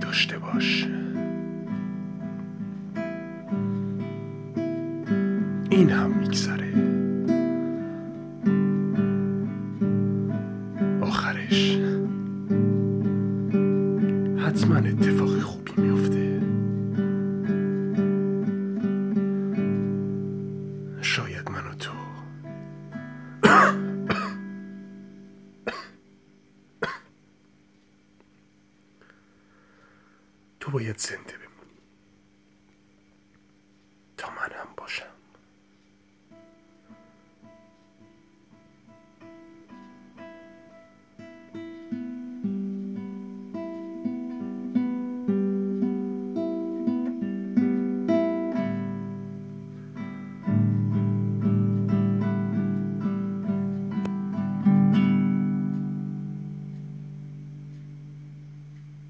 داشته باش. این هم میگذره. آخرش. حتما اتفاق خوبی میفته شاید من و تو. باید زنده بمون تا من هم باشم.